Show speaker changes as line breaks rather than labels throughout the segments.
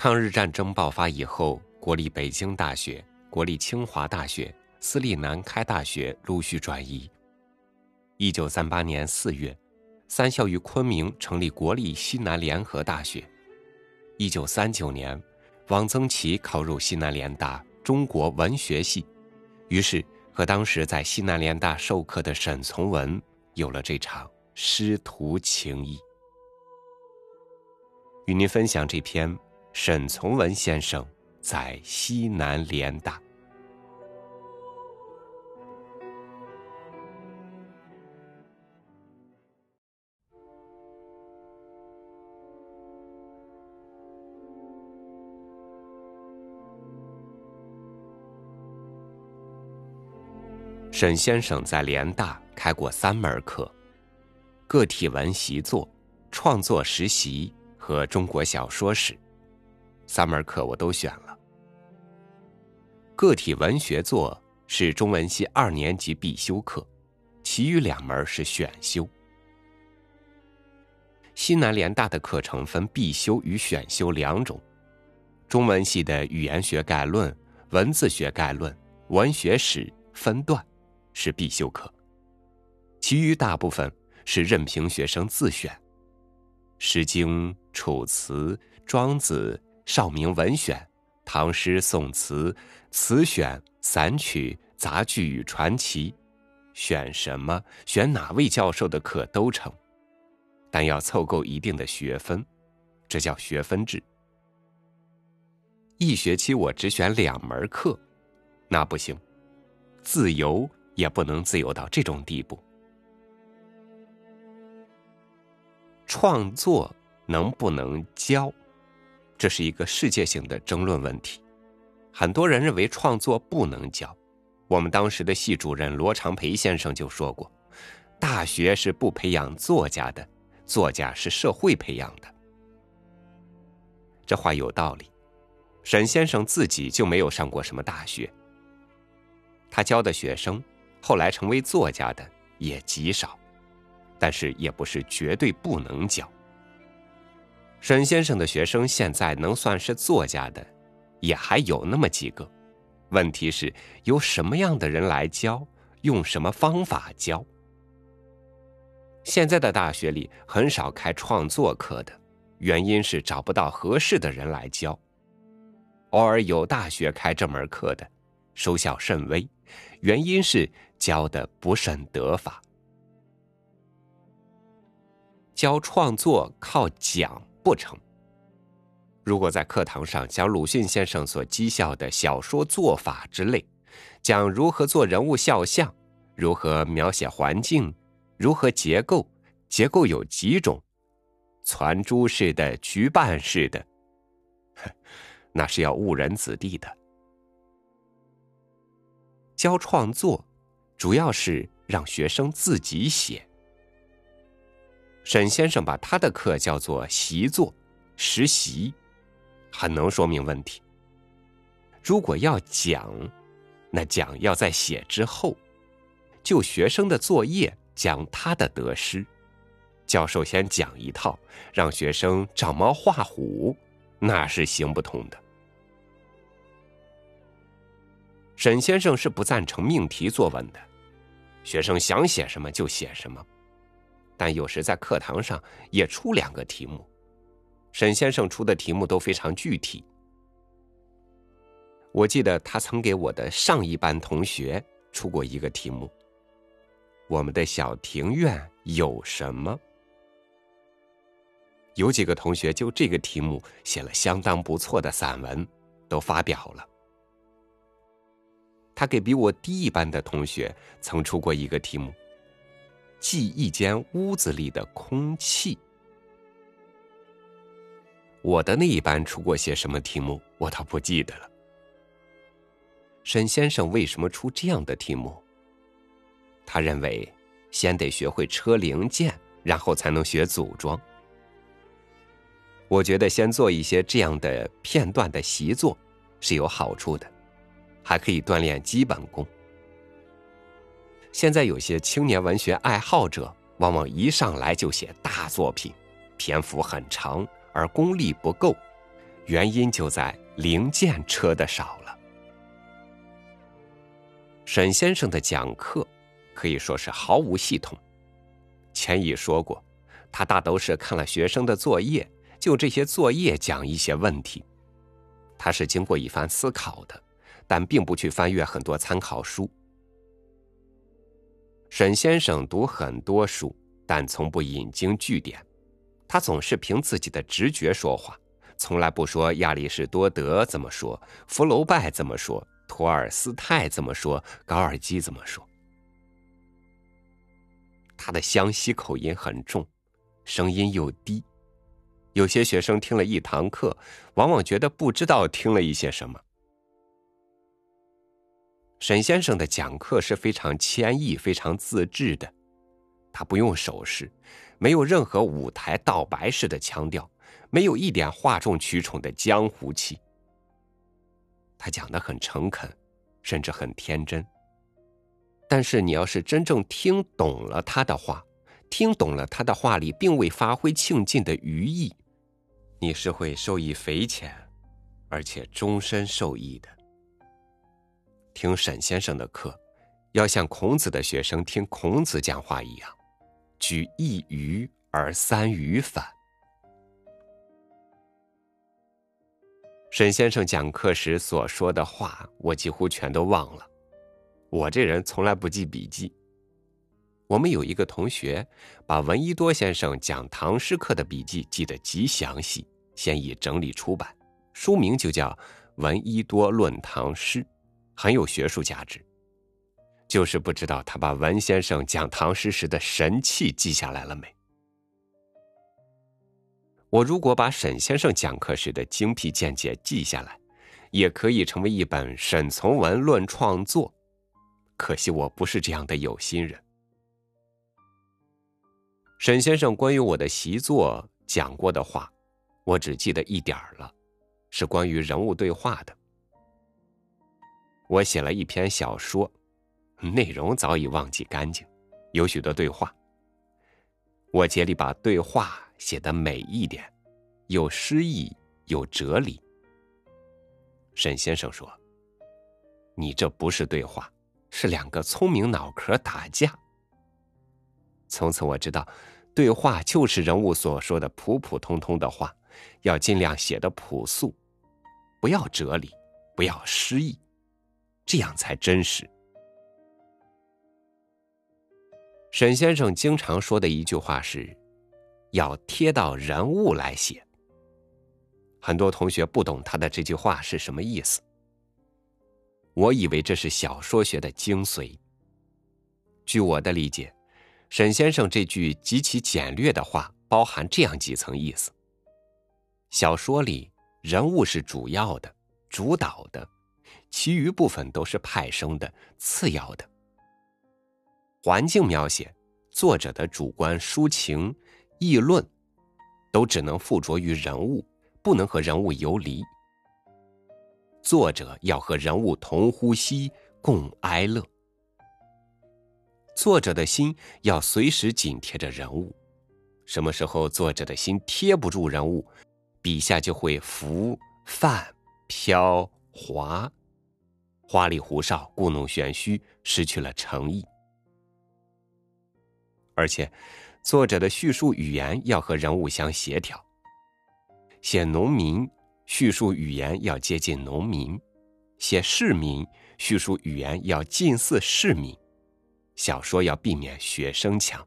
抗日战争爆发以后，国立北京大学、国立清华大学、私立南开大学陆续转移。一九三八年四月，三校于昆明成立国立西南联合大学。一九三九年，汪曾祺考入西南联大中国文学系，于是和当时在西南联大授课的沈从文有了这场师徒情谊。与您分享这篇沈从文先生在西南联大。沈先生在联大开过三门课：个体文习作、创作实习和中国小说史。三门课我都选了。个体文学作是中文系二年级必修课，其余两门是选修。西南联大的课程分必修与选修两种，中文系的语言学概论、文字学概论、文学史分段。是必修课，其余大部分是任凭学生自选，《诗经》《楚辞》《庄子》《少明文选》《唐诗宋词》《词选》《散曲》《杂剧与传奇》，选什么选哪位教授的课都成，但要凑够一定的学分，这叫学分制。一学期我只选两门课，那不行，自由。也不能自由到这种地步。创作能不能教，这是一个世界性的争论问题。很多人认为创作不能教。我们当时的系主任罗长培先生就说过：“大学是不培养作家的，作家是社会培养的。”这话有道理。沈先生自己就没有上过什么大学，他教的学生。后来成为作家的也极少，但是也不是绝对不能教。沈先生的学生现在能算是作家的，也还有那么几个。问题是由什么样的人来教，用什么方法教？现在的大学里很少开创作课的，原因是找不到合适的人来教。偶尔有大学开这门课的，收效甚微，原因是。教的不甚得法，教创作靠讲不成。如果在课堂上讲鲁迅先生所讥笑的小说做法之类，讲如何做人物肖像，如何描写环境，如何结构，结构有几种，攒珠式的、局办式的，那是要误人子弟的。教创作。主要是让学生自己写。沈先生把他的课叫做习作、实习，很能说明问题。如果要讲，那讲要在写之后，就学生的作业讲他的得失。教授先讲一套，让学生照猫画虎，那是行不通的。沈先生是不赞成命题作文的。学生想写什么就写什么，但有时在课堂上也出两个题目。沈先生出的题目都非常具体。我记得他曾给我的上一班同学出过一个题目：“我们的小庭院有什么？”有几个同学就这个题目写了相当不错的散文，都发表了。他给比我低一班的同学曾出过一个题目：记一间屋子里的空气。我的那一班出过些什么题目，我倒不记得了。沈先生为什么出这样的题目？他认为先得学会车零件，然后才能学组装。我觉得先做一些这样的片段的习作是有好处的。还可以锻炼基本功。现在有些青年文学爱好者，往往一上来就写大作品，篇幅很长，而功力不够，原因就在零件车的少了。沈先生的讲课可以说是毫无系统。前已说过，他大都是看了学生的作业，就这些作业讲一些问题。他是经过一番思考的，但并不去翻阅很多参考书。沈先生读很多书，但从不引经据典，他总是凭自己的直觉说话，从来不说亚里士多德怎么说，福楼拜怎么说，托尔斯泰怎么说，高尔基怎么说。他的湘西口音很重，声音又低，有些学生听了一堂课，往往觉得不知道听了一些什么。沈先生的讲课是非常谦抑、非常自制的，他不用手势，没有任何舞台道白式的腔调，没有一点哗众取宠的江湖气。他讲的很诚恳，甚至很天真。但是你要是真正听懂了他的话，听懂了他的话里并未发挥庆尽的余意，你是会受益匪浅，而且终身受益的。听沈先生的课，要像孔子的学生听孔子讲话一样，举一隅而三隅反。沈先生讲课时所说的话，我几乎全都忘了。我这人从来不记笔记。我们有一个同学，把闻一多先生讲唐诗课的笔记记得极详细，现已整理出版，书名就叫《闻一多论唐诗》，很有学术价值。就是不知道他把文先生讲唐诗时的神气记下来了没？我如果把沈先生讲课时的精辟见解记下来，也可以成为一本《沈从文论创作》。可惜我不是这样的有心人。沈先生关于我的习作讲过的话，我只记得一点儿了，是关于人物对话的。我写了一篇小说，内容早已忘记干净，有许多对话。我竭力把对话写得美一点，有诗意，有哲理。沈先生说：“你这不是对话。”是两个聪明脑壳打架。从此我知道，对话就是人物所说的普普通通的话，要尽量写的朴素，不要哲理，不要诗意，这样才真实。沈先生经常说的一句话是：“要贴到人物来写。”很多同学不懂他的这句话是什么意思。我以为这是小说学的精髓。据我的理解，沈先生这句极其简略的话包含这样几层意思：小说里人物是主要的、主导的，其余部分都是派生的、次要的。环境描写、作者的主观抒情、议论，都只能附着于人物，不能和人物游离。作者要和人物同呼吸、共哀乐。作者的心要随时紧贴着人物，什么时候作者的心贴不住人物，笔下就会浮、泛、飘、滑，花里胡哨、故弄玄虚，失去了诚意。而且，作者的叙述语言要和人物相协调。写农民。叙述语言要接近农民，写市民叙述语言要近似市民，小说要避免学生腔。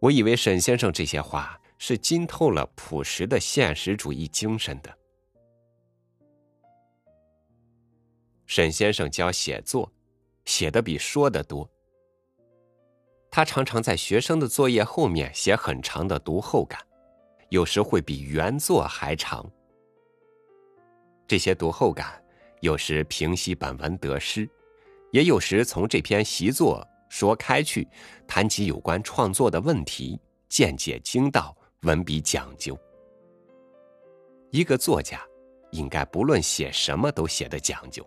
我以为沈先生这些话是浸透了朴实的现实主义精神的。沈先生教写作，写的比说的多。他常常在学生的作业后面写很长的读后感。有时会比原作还长。这些读后感，有时平息本文得失，也有时从这篇习作说开去，谈及有关创作的问题，见解精到，文笔讲究。一个作家，应该不论写什么都写得讲究。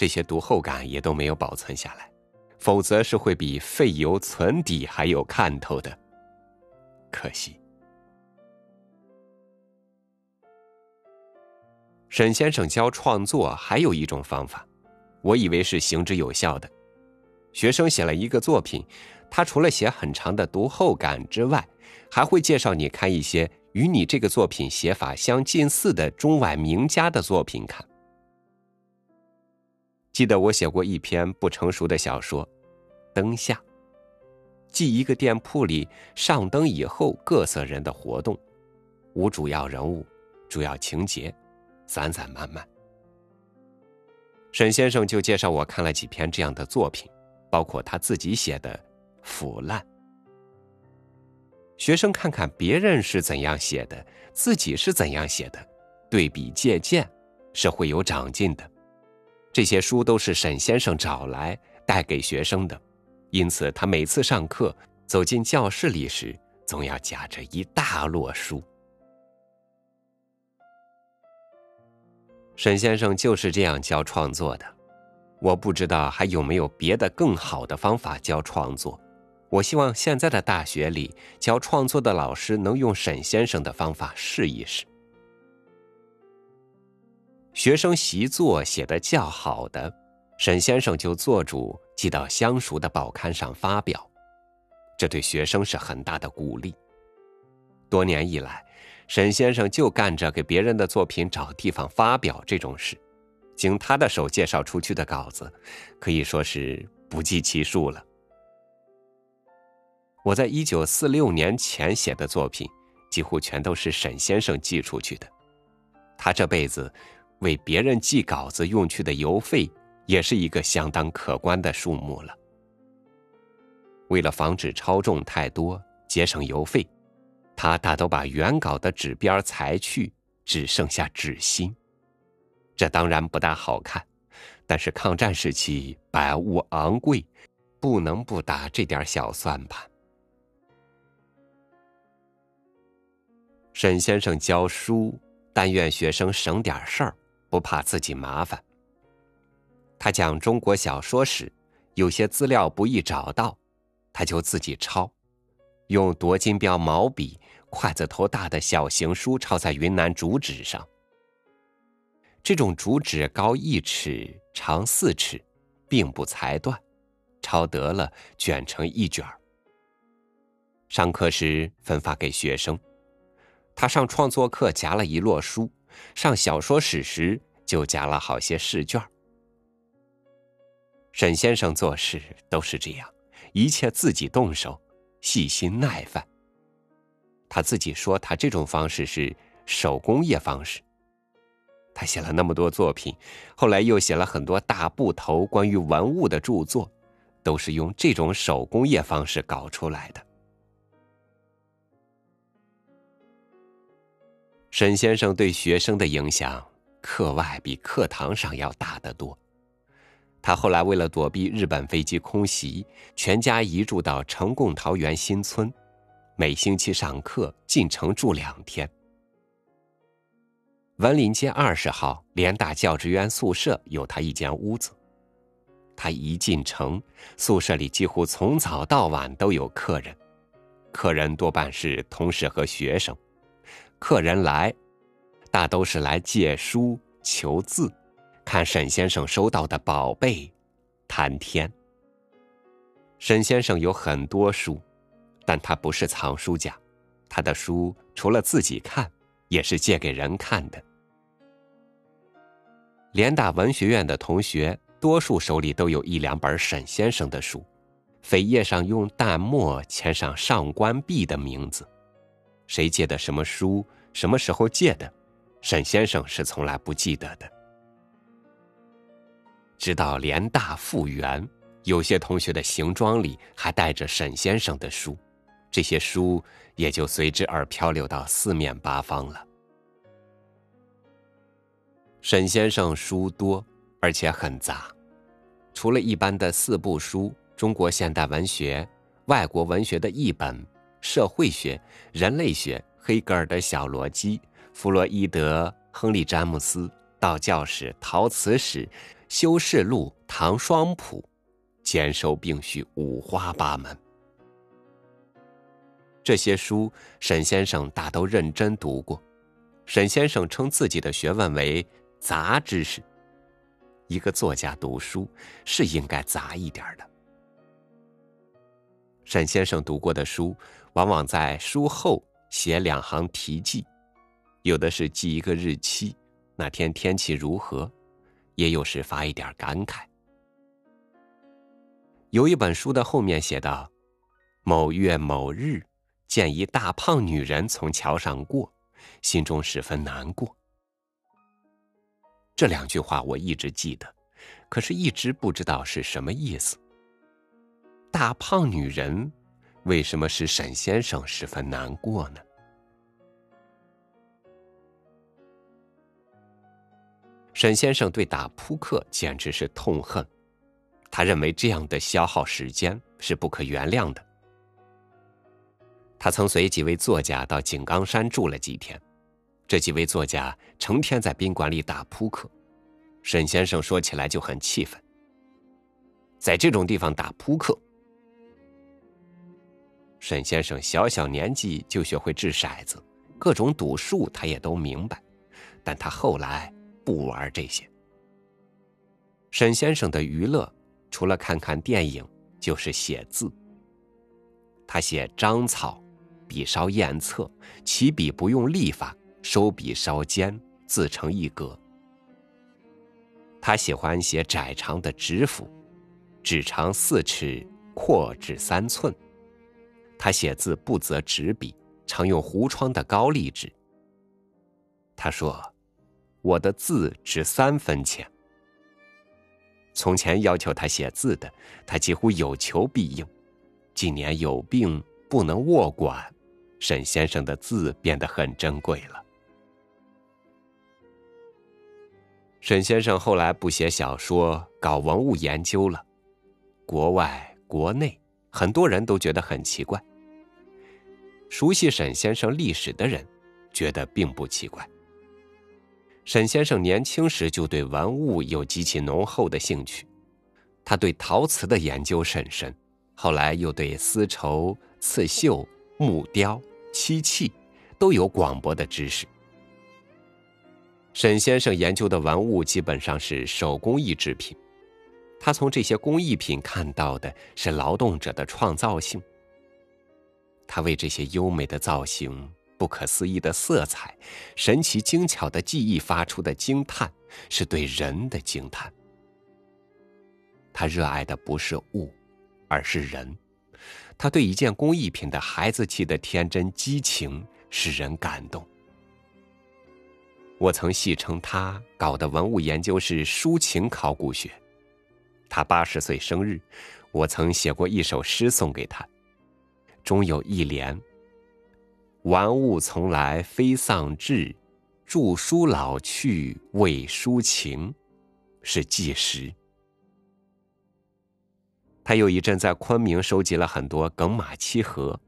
这些读后感也都没有保存下来否则是会比废油存底还有看头的可惜。沈先生教创作还有一种方法我以为是行之有效的。学生写了一个作品他除了写很长的读后感之外还会介绍你看一些与你这个作品写法相近似的中外名家的作品看记得我写过一篇不成熟的小说，《灯下》，记一个店铺里上灯以后各色人的活动，无主要人物，主要情节，散散漫漫。沈先生就介绍我看了几篇这样的作品，包括他自己写的《腐烂》。学生看看别人是怎样写的，自己是怎样写的，对比借鉴，是会有长进的。这些书都是沈先生找来带给学生的，因此他每次上课走进教室里时，总要夹着一大摞书。沈先生就是这样教创作的，我不知道还有没有别的更好的方法教创作。我希望现在的大学里教创作的老师能用沈先生的方法试一试。学生习作写的较好的，沈先生就做主寄到相熟的报刊上发表，这对学生是很大的鼓励。多年以来，沈先生就干着给别人的作品找地方发表这种事，经他的手介绍出去的稿子，可以说是不计其数了。我在一九四六年前写的作品，几乎全都是沈先生寄出去的，他这辈子。为别人寄稿子用去的邮费，也是一个相当可观的数目了。为了防止超重太多，节省邮费，他大都把原稿的纸边裁去，只剩下纸心。这当然不大好看，但是抗战时期百物昂贵，不能不打这点小算盘。沈先生教书，但愿学生省点事儿。不怕自己麻烦。他讲中国小说史，有些资料不易找到，他就自己抄，用夺金标毛笔，筷子头大的小行书抄在云南竹纸上。这种竹纸高一尺，长四尺，并不裁断，抄得了卷成一卷上课时分发给学生，他上创作课夹了一摞书。上小说史时，就夹了好些试卷。沈先生做事都是这样，一切自己动手，细心耐烦。他自己说，他这种方式是手工业方式。他写了那么多作品，后来又写了很多大部头关于文物的著作，都是用这种手工业方式搞出来的。沈先生对学生的影响，课外比课堂上要大得多。他后来为了躲避日本飞机空袭，全家移住到成贡桃园新村，每星期上课进城住两天。文林街二十号联大教职员宿舍有他一间屋子。他一进城，宿舍里几乎从早到晚都有客人，客人多半是同事和学生。客人来，大都是来借书、求字，看沈先生收到的宝贝，谈天。沈先生有很多书，但他不是藏书家，他的书除了自己看，也是借给人看的。联大文学院的同学，多数手里都有一两本沈先生的书，扉页上用淡墨签上上官弼的名字。谁借的什么书，什么时候借的，沈先生是从来不记得的。直到联大复原，有些同学的行装里还带着沈先生的书，这些书也就随之而漂流到四面八方了。沈先生书多，而且很杂，除了一般的四部书，中国现代文学、外国文学的译本。社会学、人类学、黑格尔的小逻辑、弗洛伊德、亨利·詹姆斯、道教史、陶瓷史、修士录、唐双谱，兼收并蓄，五花八门。这些书，沈先生大都认真读过。沈先生称自己的学问为杂知识。一个作家读书是应该杂一点的。沈先生读过的书，往往在书后写两行题记，有的是记一个日期，那天天气如何，也有时发一点感慨。有一本书的后面写道：“某月某日，见一大胖女人从桥上过，心中十分难过。”这两句话我一直记得，可是一直不知道是什么意思。大胖女人为什么使沈先生十分难过呢？沈先生对打扑克简直是痛恨，他认为这样的消耗时间是不可原谅的。他曾随几位作家到井冈山住了几天，这几位作家成天在宾馆里打扑克，沈先生说起来就很气愤，在这种地方打扑克。沈先生小小年纪就学会掷骰子，各种赌术他也都明白，但他后来不玩这些。沈先生的娱乐除了看看电影，就是写字。他写章草，笔稍艳侧，起笔不用立法，收笔稍尖，自成一格。他喜欢写窄长的纸幅，纸长四尺，阔至三寸。他写字不择纸笔，常用糊窗的高丽纸。他说：“我的字值三分钱。”从前要求他写字的，他几乎有求必应。近年有病不能卧管，沈先生的字变得很珍贵了。沈先生后来不写小说，搞文物研究了。国外、国内很多人都觉得很奇怪。熟悉沈先生历史的人，觉得并不奇怪。沈先生年轻时就对文物有极其浓厚的兴趣，他对陶瓷的研究甚深，后来又对丝绸、刺绣、木雕、漆器都有广博的知识。沈先生研究的文物基本上是手工艺制品，他从这些工艺品看到的是劳动者的创造性。他为这些优美的造型、不可思议的色彩、神奇精巧的技艺发出的惊叹，是对人的惊叹。他热爱的不是物，而是人。他对一件工艺品的孩子气的天真激情，使人感动。我曾戏称他搞的文物研究是抒情考古学。他八十岁生日，我曾写过一首诗送给他。中有一联：“玩物从来非丧志，著书老去为抒情。”是纪实。他又一阵在昆明收集了很多耿马漆盒，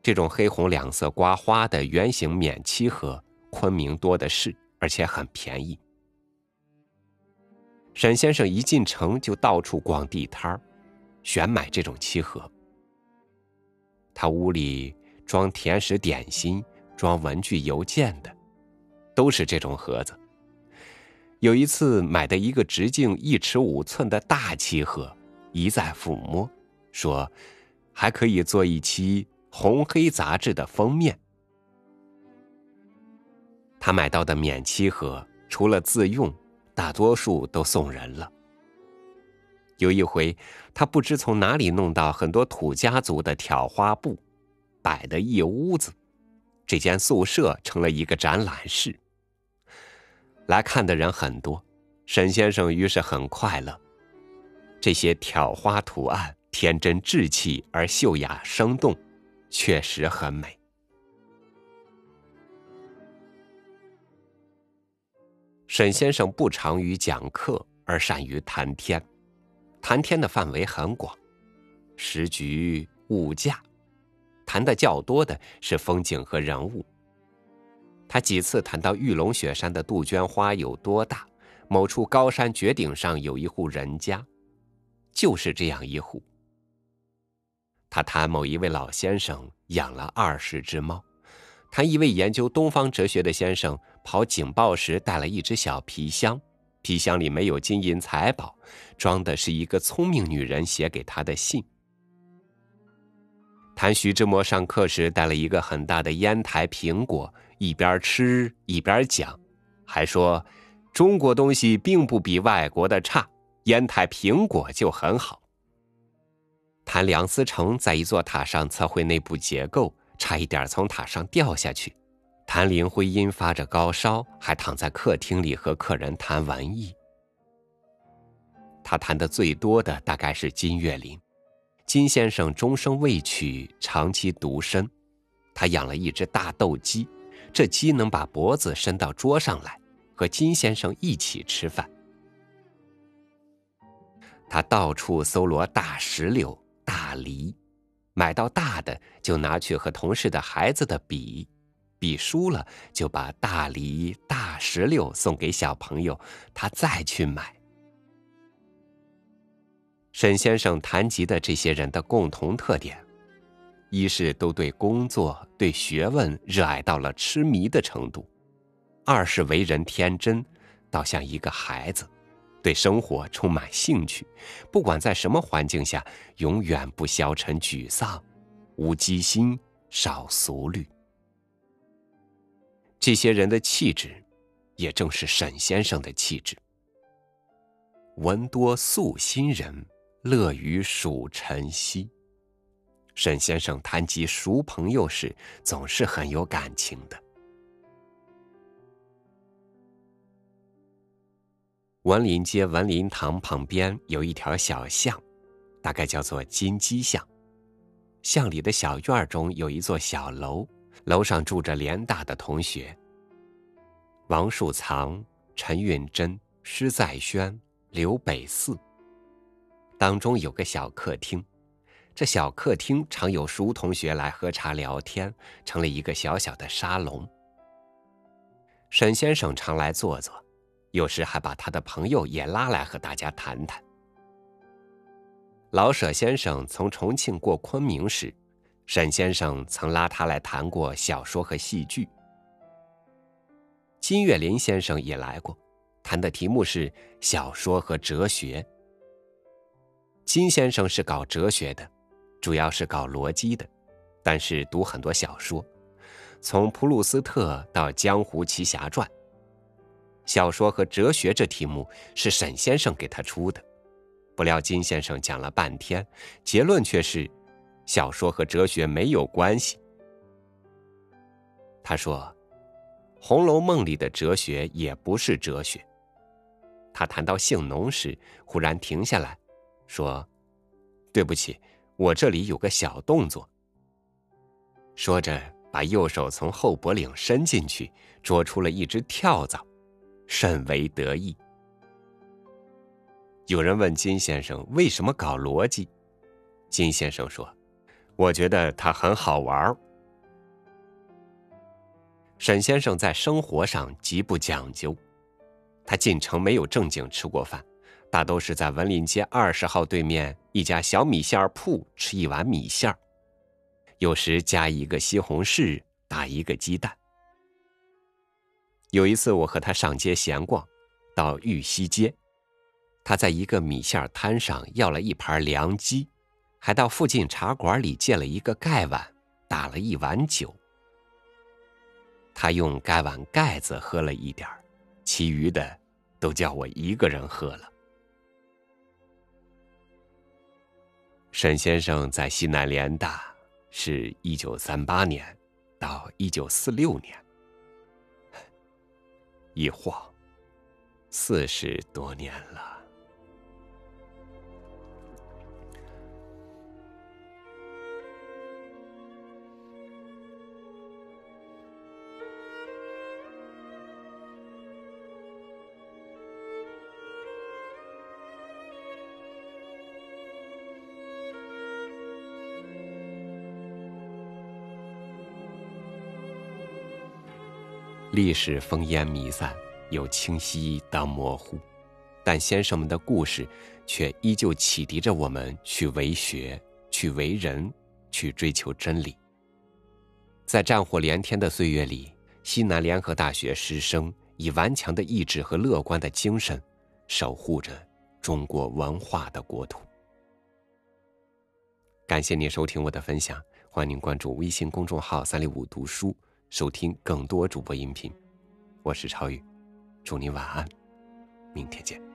这种黑红两色刮花的圆形免漆盒，昆明多的是，而且很便宜。沈先生一进城就到处逛地摊儿，选买这种漆盒。他屋里装甜食点心、装文具邮件的，都是这种盒子。有一次买的一个直径一尺五寸的大漆盒，一再抚摸，说还可以做一期红黑杂志的封面。他买到的免漆盒，除了自用，大多数都送人了。有一回，他不知从哪里弄到很多土家族的挑花布，摆的一屋子，这间宿舍成了一个展览室。来看的人很多，沈先生于是很快乐。这些挑花图案天真稚气而秀雅生动，确实很美。沈先生不长于讲课，而善于谈天。谈天的范围很广，时局物价，谈的较多的是风景和人物。他几次谈到玉龙雪山的杜鹃花有多大，某处高山绝顶上有一户人家，就是这样一户。他谈某一位老先生养了二十只猫，谈一位研究东方哲学的先生跑警报时带了一只小皮箱，皮箱里没有金银财宝，装的是一个聪明女人写给他的信。谈徐志摩上课时带了一个很大的烟台苹果，一边吃一边讲，还说中国东西并不比外国的差，烟台苹果就很好。谈梁思成在一座塔上测绘内部结构，差一点从塔上掉下去。谭林徽因发着高烧，还躺在客厅里和客人谈文艺。他谈的最多的大概是金岳霖。金先生终生未娶，长期独身。他养了一只大斗鸡，这鸡能把脖子伸到桌上来，和金先生一起吃饭。他到处搜罗大石榴。大梨，买到大的就拿去和同事的孩子的比，比输了就把大梨、大石榴送给小朋友，他再去买。沈先生谈及的这些人的共同特点，一是都对工作、对学问热爱到了痴迷的程度；二是为人天真，倒像一个孩子。对生活充满兴趣，不管在什么环境下，永远不消沉沮丧，无机心，少俗虑。这些人的气质，也正是沈先生的气质。闻多素心人，乐于数晨曦。沈先生谈及熟朋友时，总是很有感情的。文林街文林堂旁边有一条小巷，大概叫做金鸡巷。巷里的小院中有一座小楼，楼上住着联大的同学：王树藏、陈运珍、施在轩、刘北四。当中有个小客厅，这小客厅常有熟同学来喝茶聊天，成了一个小小的沙龙。沈先生常来坐坐。有时还把他的朋友也拉来和大家谈谈。老舍先生从重庆过昆明时，沈先生曾拉他来谈过小说和戏剧。金岳霖先生也来过，谈的题目是小说和哲学。金先生是搞哲学的，主要是搞逻辑的，但是读很多小说，从普鲁斯特到《江湖奇侠传》。小说和哲学这题目是沈先生给他出的，不料金先生讲了半天，结论却是小说和哲学没有关系。他说，《红楼梦》里的哲学也不是哲学。他谈到性农时，忽然停下来，说：“对不起，我这里有个小动作。”说着，把右手从后脖领伸进去，捉出了一只跳蚤。甚为得意。有人问金先生为什么搞逻辑，金先生说：“我觉得他很好玩。”沈先生在生活上极不讲究，他进城没有正经吃过饭，大都是在文林街二十号对面一家小米线铺吃一碗米线有时加一个西红柿，打一个鸡蛋。有一次，我和他上街闲逛，到玉溪街，他在一个米线摊上要了一盘凉鸡，还到附近茶馆里借了一个盖碗，打了一碗酒。他用盖碗盖子喝了一点其余的都叫我一个人喝了。沈先生在西南联大，是一九三八年到一九四六年。一晃，四十多年了。历史烽烟弥散有清晰当模糊。但先生们的故事却依旧启迪着我们去为学去为人去追求真理。在战火连天的岁月里西南联合大学师生以顽强的意志和乐观的精神守护着中国文化的国土。感谢您收听我的分享欢迎您关注微信公众号三六五读书收听更多主播音频，我是超宇。祝您晚安，明天见。